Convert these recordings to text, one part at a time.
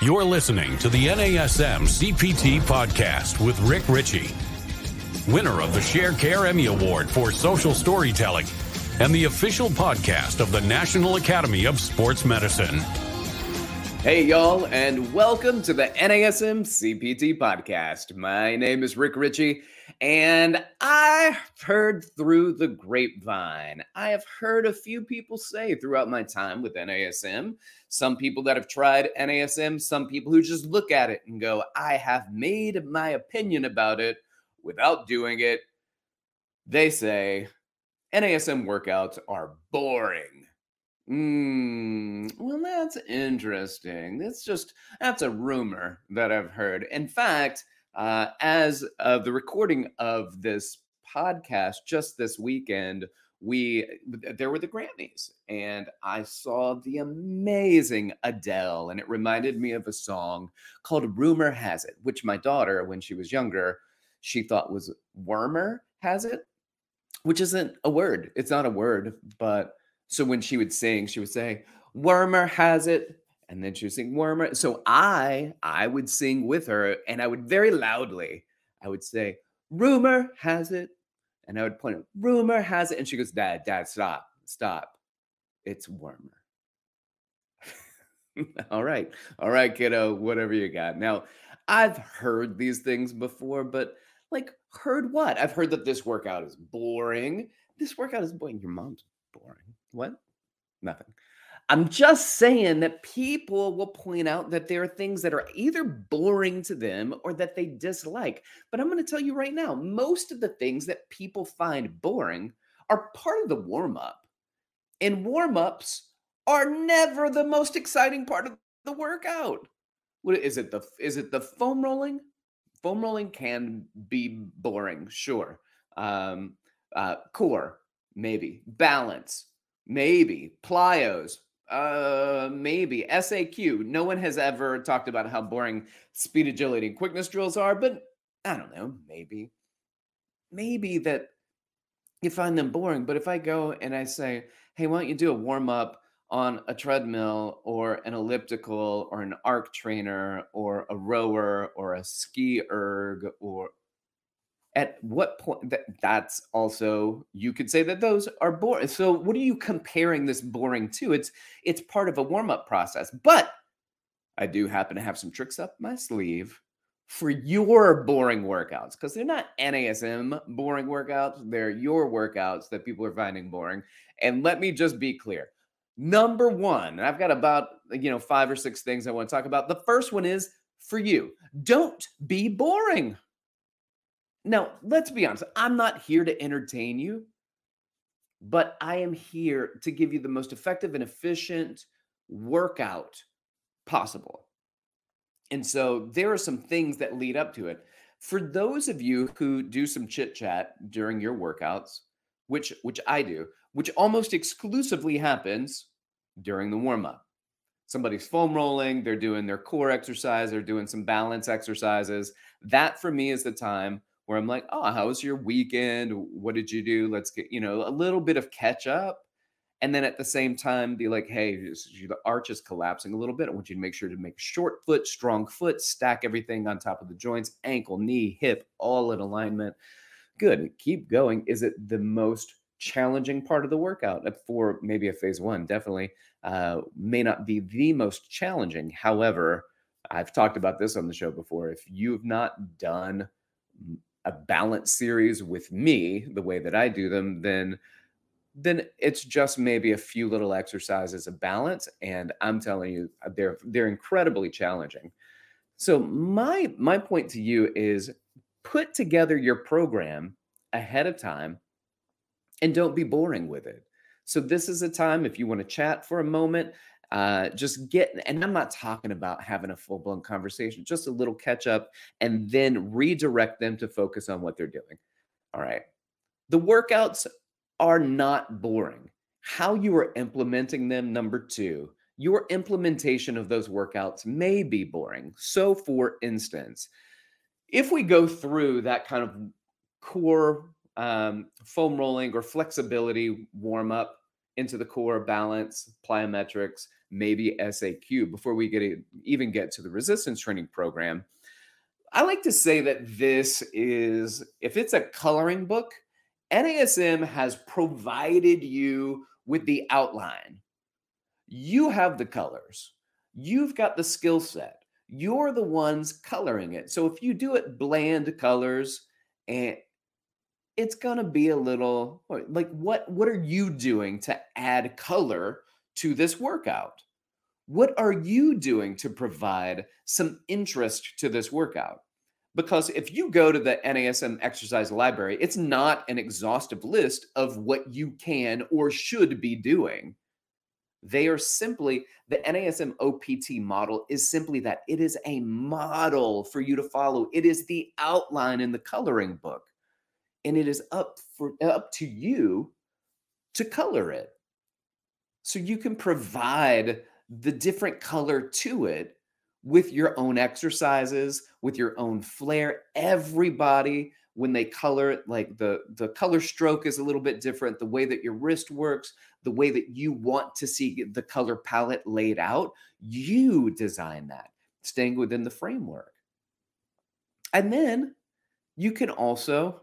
You're listening to the NASM CPT podcast with Rick Richey, winner of the Sharecare Emmy Award for Social Storytelling and the official podcast of the National Academy of Sports Medicine. Hey, y'all, and welcome to the NASM CPT podcast. My name is Rick Richey, and I heard through the grapevine. I have heard a few people say throughout my time with NASM, some people that have tried NASM, some people who just look at it and go, I have made my opinion about it without doing it. They say NASM workouts are boring. Mm, well, that's interesting. That's just that's a rumor that I've heard. In fact, uh, as of the recording of this podcast just this weekend, we there were the Grammys, and I saw the amazing Adele, and it reminded me of a song called "Rumor Has It," which my daughter, when she was younger, she thought was "Wormer Has It," which isn't a word. It's not a word, but so when she would sing, she would say, Wormer has it. And then she would sing Wormer. So I, I would sing with her and I would very loudly, I would say, Rumor has it. And I would point out, Rumor has it. And she goes, Dad, Dad, stop, stop. It's Wormer. all right. All right, kiddo, whatever you got. Now, I've heard these things before, but like, heard what? I've heard that this workout is boring. This workout is boring. Your mom's boring. What? Nothing. I'm just saying that people will point out that there are things that are either boring to them or that they dislike. But I'm going to tell you right now, most of the things that people find boring are part of the warm up. And warm ups are never the most exciting part of the workout. What is it? The is it the foam rolling? Foam rolling can be boring, sure. Um, uh, core, maybe. Balance, Maybe. Plyos. Uh, maybe. SAQ. No one has ever talked about how boring speed, agility, and quickness drills are, but I don't know. Maybe. Maybe that you find them boring. But if I go and I say, hey, why don't you do a warm up on a treadmill or an elliptical or an arc trainer or a rower or a ski erg or at what point that that's also you could say that those are boring. So what are you comparing this boring to? It's it's part of a warm-up process but i do happen to have some tricks up my sleeve for your boring workouts because they're not nasm boring workouts they're your workouts that people are finding boring and let me just be clear. Number one and i've got about you know five or six things i want to talk about. The first one is for you. Don't be boring now, let's be honest, I'm not here to entertain you, but I am here to give you the most effective and efficient workout possible. And so there are some things that lead up to it. For those of you who do some chit chat during your workouts, which which I do, which almost exclusively happens during the warm up. Somebody's foam rolling, they're doing their core exercise, they're doing some balance exercises. That for me is the time where I'm like, oh, how was your weekend? What did you do? Let's get, you know, a little bit of catch up. And then at the same time, be like, hey, the arch is collapsing a little bit. I want you to make sure to make short foot, strong foot, stack everything on top of the joints, ankle, knee, hip, all in alignment. Good. Keep going. Is it the most challenging part of the workout for maybe a phase one? Definitely uh, may not be the most challenging. However, I've talked about this on the show before. If you've not done a balance series with me the way that I do them, then then it's just maybe a few little exercises of balance and I'm telling you uh, they're they're incredibly challenging. So my my point to you is put together your program ahead of time and don't be boring with it. So this is a time if you want to chat for a moment, uh, just get, and I'm not talking about having a full blown conversation, just a little catch up and then redirect them to focus on what they're doing. All right. The workouts are not boring. How you are implementing them, number two, your implementation of those workouts may be boring. So, for instance, if we go through that kind of core um, foam rolling or flexibility warm up into the core balance, plyometrics, maybe SAQ before we get even get to the resistance training program. I like to say that this is, if it's a coloring book, NASM has provided you with the outline. You have the colors, you've got the skill set, you're the ones coloring it. So if you do it bland colors, and it's gonna be a little like what what are you doing to add color to this workout? What are you doing to provide some interest to this workout? Because if you go to the NASM exercise library, it's not an exhaustive list of what you can or should be doing. They are simply the NASM OPT model is simply that it is a model for you to follow. It is the outline in the coloring book. And it is up for up to you to color it. So you can provide the different color to it with your own exercises, with your own flair. Everybody, when they color it, like the, the color stroke is a little bit different, the way that your wrist works, the way that you want to see the color palette laid out, you design that, staying within the framework. And then you can also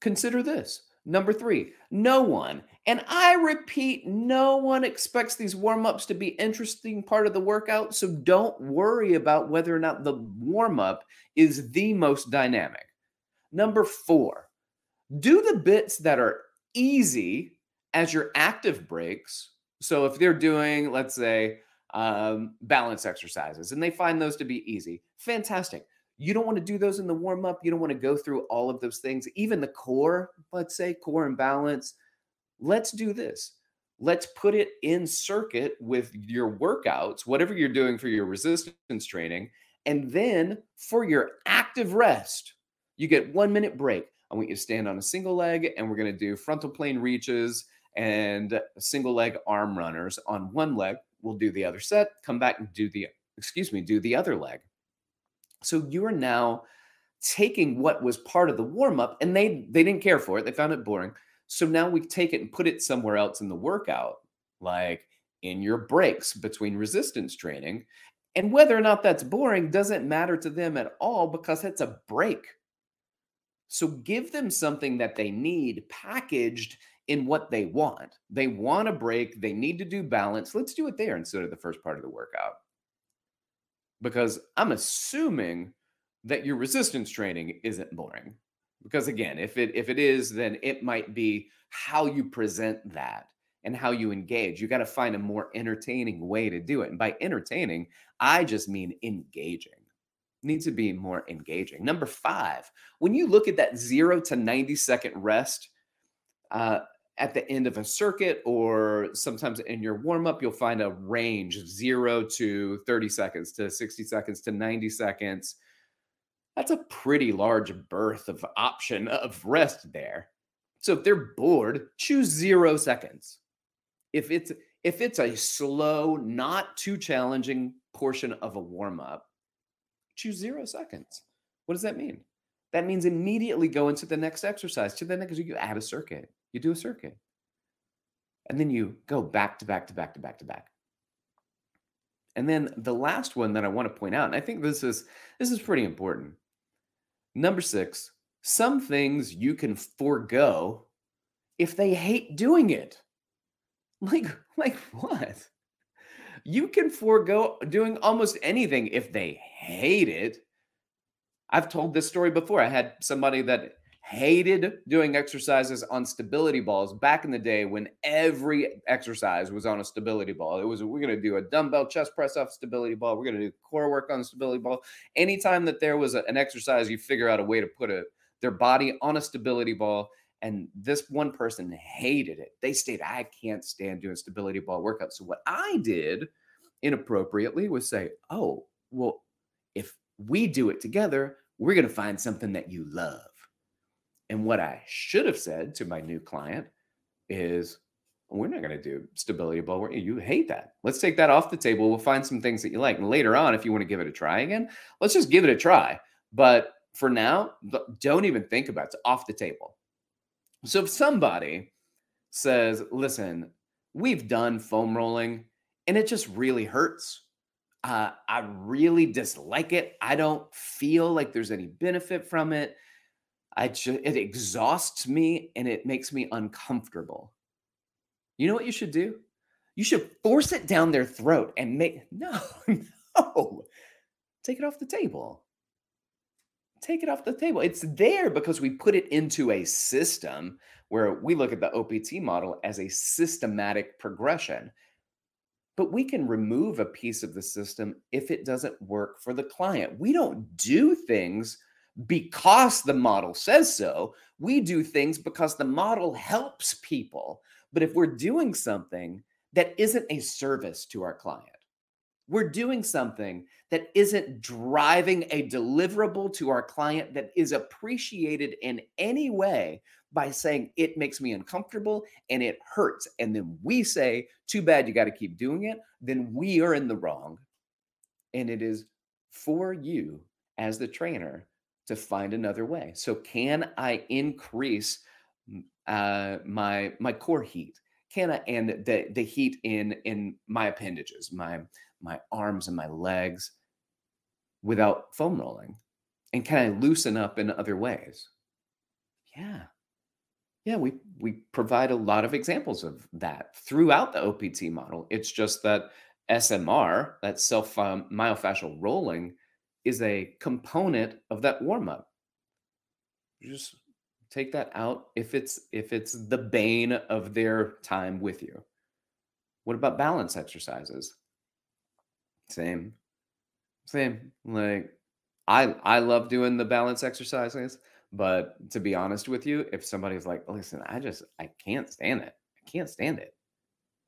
consider this Number three, no one, and I repeat, no one expects these warm ups to be interesting part of the workout. So don't worry about whether or not the warm up is the most dynamic. Number four, do the bits that are easy as your active breaks. So if they're doing, let's say, um, balance exercises and they find those to be easy, fantastic. You don't want to do those in the warm up. You don't want to go through all of those things, even the core, let's say, core and balance. Let's do this. Let's put it in circuit with your workouts, whatever you're doing for your resistance training. And then for your active rest, you get one minute break. I want you to stand on a single leg, and we're going to do frontal plane reaches and single leg arm runners on one leg. We'll do the other set, come back and do the, excuse me, do the other leg. So you are now taking what was part of the warm up and they they didn't care for it. They found it boring. So now we take it and put it somewhere else in the workout, like in your breaks between resistance training. And whether or not that's boring doesn't matter to them at all because it's a break. So give them something that they need packaged in what they want. They want a break, they need to do balance. Let's do it there instead of the first part of the workout because I'm assuming that your resistance training isn't boring. Because again, if it if it is, then it might be how you present that and how you engage. You got to find a more entertaining way to do it. And by entertaining, I just mean engaging. needs to be more engaging. Number five, when you look at that zero to 90 second rest, uh, at the end of a circuit or sometimes in your warm up, you'll find a range of zero to 30 seconds to 60 seconds to 90 seconds. That's a pretty large berth of option of rest there. So if they're bored, choose zero seconds. If it's if it's a slow, not too challenging portion of a warm up, choose zero seconds. What does that mean? That means immediately go into the next exercise. To the next, you add a circuit you do a circuit. And then you go back to back to back to back to back. And then the last one that I want to point out, and I think this is this is pretty important. Number 6, some things you can forego if they hate doing it. Like like what? You can forego doing almost anything if they hate it. I've told this story before. I had somebody that hated doing exercises on stability balls back in the day when every exercise was on a stability ball. It was we're going to do a dumbbell chest press off stability ball. We're going to do core work on stability ball. Anytime that there was a, an exercise, you figure out a way to put a, their body on a stability ball. And this one person hated it. They stated, I can't stand doing stability ball workouts. So what I did inappropriately was say, oh, well, if we do it together, we're going to find something that you love. And what I should have said to my new client is, we're not going to do stability ball. You hate that. Let's take that off the table. We'll find some things that you like. And later on, if you want to give it a try again, let's just give it a try. But for now, don't even think about it. It's off the table. So if somebody says, listen, we've done foam rolling and it just really hurts. Uh, I really dislike it. I don't feel like there's any benefit from it. I just it exhausts me and it makes me uncomfortable. You know what you should do? You should force it down their throat and make no, no. Take it off the table. Take it off the table. It's there because we put it into a system where we look at the OPT model as a systematic progression. But we can remove a piece of the system if it doesn't work for the client. We don't do things because the model says so. We do things because the model helps people. But if we're doing something that isn't a service to our client, we're doing something that isn't driving a deliverable to our client that is appreciated in any way by saying it makes me uncomfortable and it hurts. And then we say, too bad, you got to keep doing it. Then we are in the wrong. And it is for you as the trainer to find another way. So, can I increase uh, my my core heat? Can I and the the heat in in my appendages, my my arms and my legs, without foam rolling? And can I loosen up in other ways? Yeah, yeah, we we provide a lot of examples of that throughout the OPT model. It's just that SMR, that self um, myofascial rolling, is a component of that warm up. Just take that out if it's if it's the bane of their time with you. What about balance exercises? Same. Same. Like I I love doing the balance exercises but to be honest with you, if somebody's like, listen, I just, I can't stand it. I can't stand it.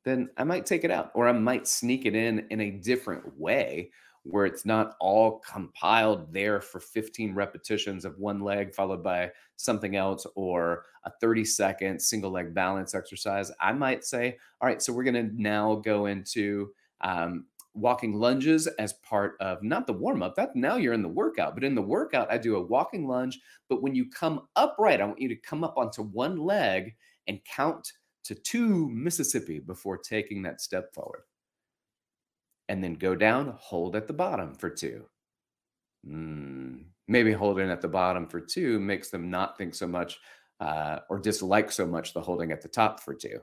Then I might take it out or I might sneak it in in a different way where it's not all compiled there for 15 repetitions of one leg followed by something else or a 30 second single leg balance exercise. I might say, all right, so we're going to now go into um, walking lunges as part of not the warm up. That now you're in the workout, but in the workout, I do a walking lunge. But when you come upright, I want you to come up onto one leg and count to two Mississippi before taking that step forward. And then go down, hold at the bottom for two. Mm, maybe holding at the bottom for two makes them not think so much uh, or dislike so much the holding at the top for two.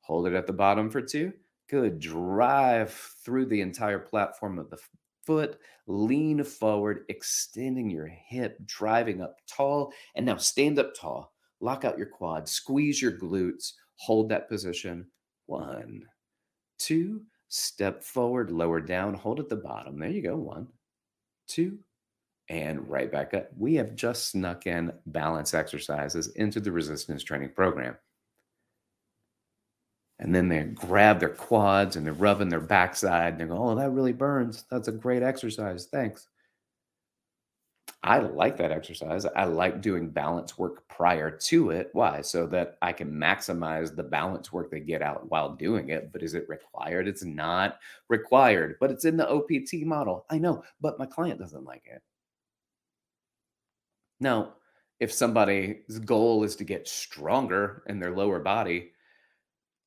Hold it at the bottom for two Good. Drive through the entire platform of the foot, lean forward, extending your hip, driving up tall. And now stand up tall, lock out your quads, squeeze your glutes, hold that position. One, two, step forward, lower down, hold at the bottom. There you go. One, two, and right back up. We have just snuck in balance exercises into the resistance training program and then they grab their quads and they're rubbing their backside and they go, Oh, that really burns. That's a great exercise. Thanks. I like that exercise. I like doing balance work prior to it. Why? So that I can maximize the balance work they get out while doing it. But is it required? It's not required, but it's in the OPT model. I know, but my client doesn't like it. Now, if somebody's goal is to get stronger in their lower body,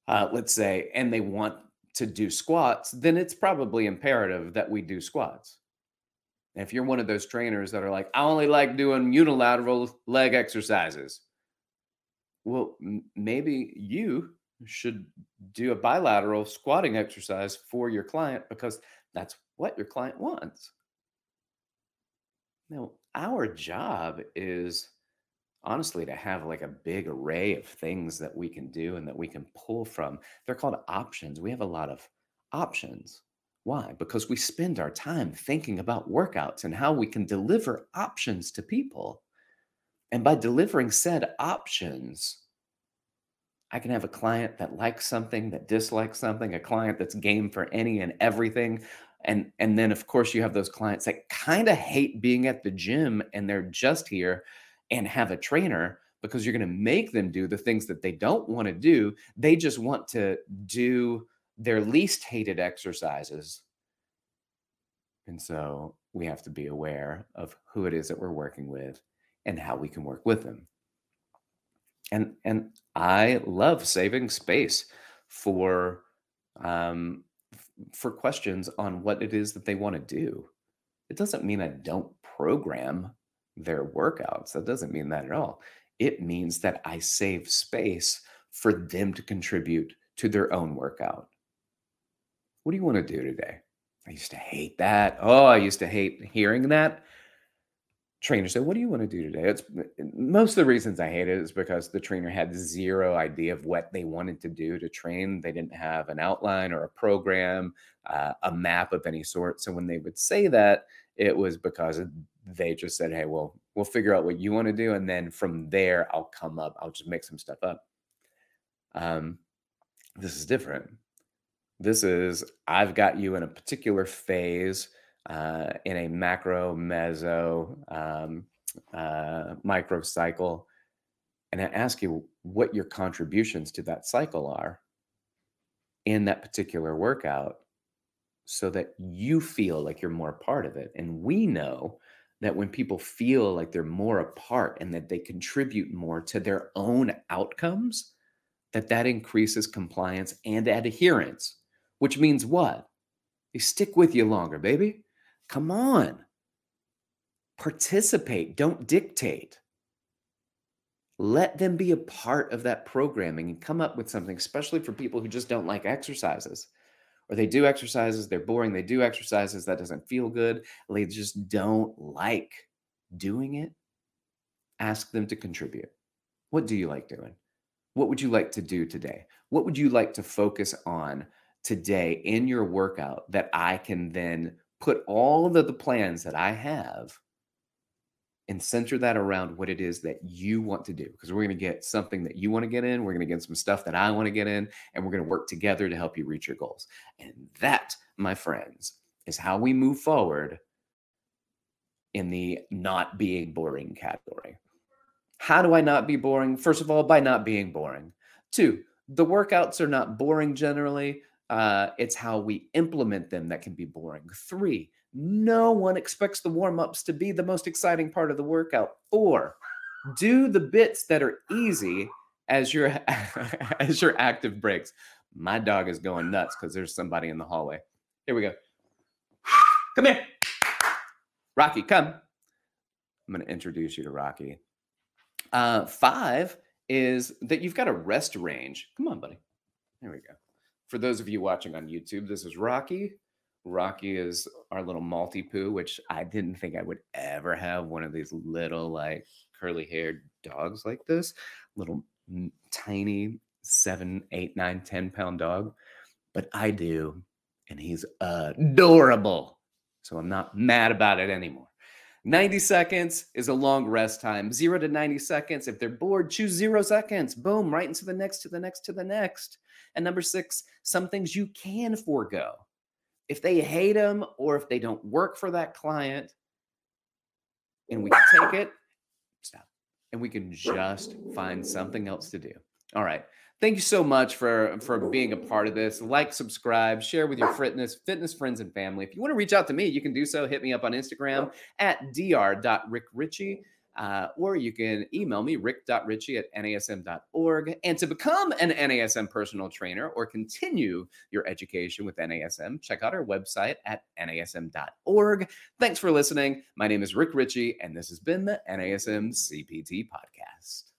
uh, let's say, and they want to do squats, then it's probably imperative that we do squats. And if you're one of those trainers that are like, I only like doing unilateral leg exercises, well, m- maybe you should do a bilateral squatting exercise for your client because that's what your client wants. Now, our job is honestly to have like a big array of things that we can do and that we can pull from. They're called options. We have a lot of options. Why? Because we spend our time thinking about workouts and how we can deliver options to people. And by delivering said options, I can have a client that likes something, that dislikes something, a client that's game for any and everything. And, and then, of course, you have those clients that kind of hate being at the gym and they're just here and have a trainer because you're going to make them do the things that they don't want to do. They just want to do their least hated exercises. And so we have to be aware of who it is that we're working with and how we can work with them. And and I love saving space for um for questions on what it is that they want to do. It doesn't mean I don't program their workouts. That doesn't mean that at all. It means that I save space for them to contribute to their own workout. What do you want to do today? I used to hate that. Oh, I used to hate hearing that. Trainer said, What do you want to do today? It's most of the reasons I hate it is because the trainer had zero idea of what they wanted to do to train. They didn't have an outline or a program, uh, a map of any sort. So when they would say that, it was because they just said, Hey, well, we'll figure out what you want to do. And then from there, I'll come up, I'll just make some stuff up. Um, this is different. This is, I've got you in a particular phase uh, in a macro, meso, um, uh, micro cycle. And I ask you what your contributions to that cycle are in that particular workout so that you feel like you're more part of it. And we know that when people feel like they're more a part and that they contribute more to their own outcomes, that that increases compliance and adherence, which means what? They stick with you longer, baby. Come on. Participate, don't dictate. Let them be a part of that programming and come up with something, especially for people who just don't like exercises. Or they do exercises, they're boring, they do exercises, that doesn't feel good, they just don't like doing it. Ask them to contribute. What do you like doing? What would you like to do today? What would you like to focus on today in your workout that I can then put all of the plans that I have and center that around what it is that you want to do. Because we're going to get something that you want to get in, we're going to get some stuff that I want to get in, and we're going to work together to help you reach your goals. And that, my friends, is how we move forward in the not being boring category. How do I not be boring? First of all, by not being boring. Two, the workouts are not boring generally. Uh, it's how we implement them that can be boring. Three, no one expects the warm ups to be the most exciting part of the workout. Four, do the bits that are easy as your as your active breaks. My dog is going nuts because there's somebody in the hallway. Here we go. Come here, Rocky. Come. I'm going to introduce you to Rocky. Uh, five is that you've got a rest range. Come on, buddy. There we go for those of you watching on YouTube, this is Rocky. Rocky is our little Maltipoo, which I didn't think I would ever have one of these little, like, curly haired dogs like this. Little mm, tiny seven, eight, nine, ten pound dog. But I do. And he's adorable. So I'm not mad about it anymore. 90 seconds is a long rest time. Zero to 90 seconds. If they're bored, choose zero seconds. Boom, right into the next, to the next, to the next. And number six, some things you can forego. If they hate them or if they don't work for that client, and we can take it, stop. And we can just find something else to do. All right. Thank you so much for for being a part of this. Like, subscribe, share with your fitness fitness friends and family. If you want to reach out to me, you can do so. Hit me up on Instagram at dr.rickrichey. Uh, or you can email me, rick.richey at nasm.org. And to become an NASM personal trainer or continue your education with NASM, check out our website at nasm.org. Thanks for listening. My name is Rick Richey, and this has been the NASM CPT Podcast.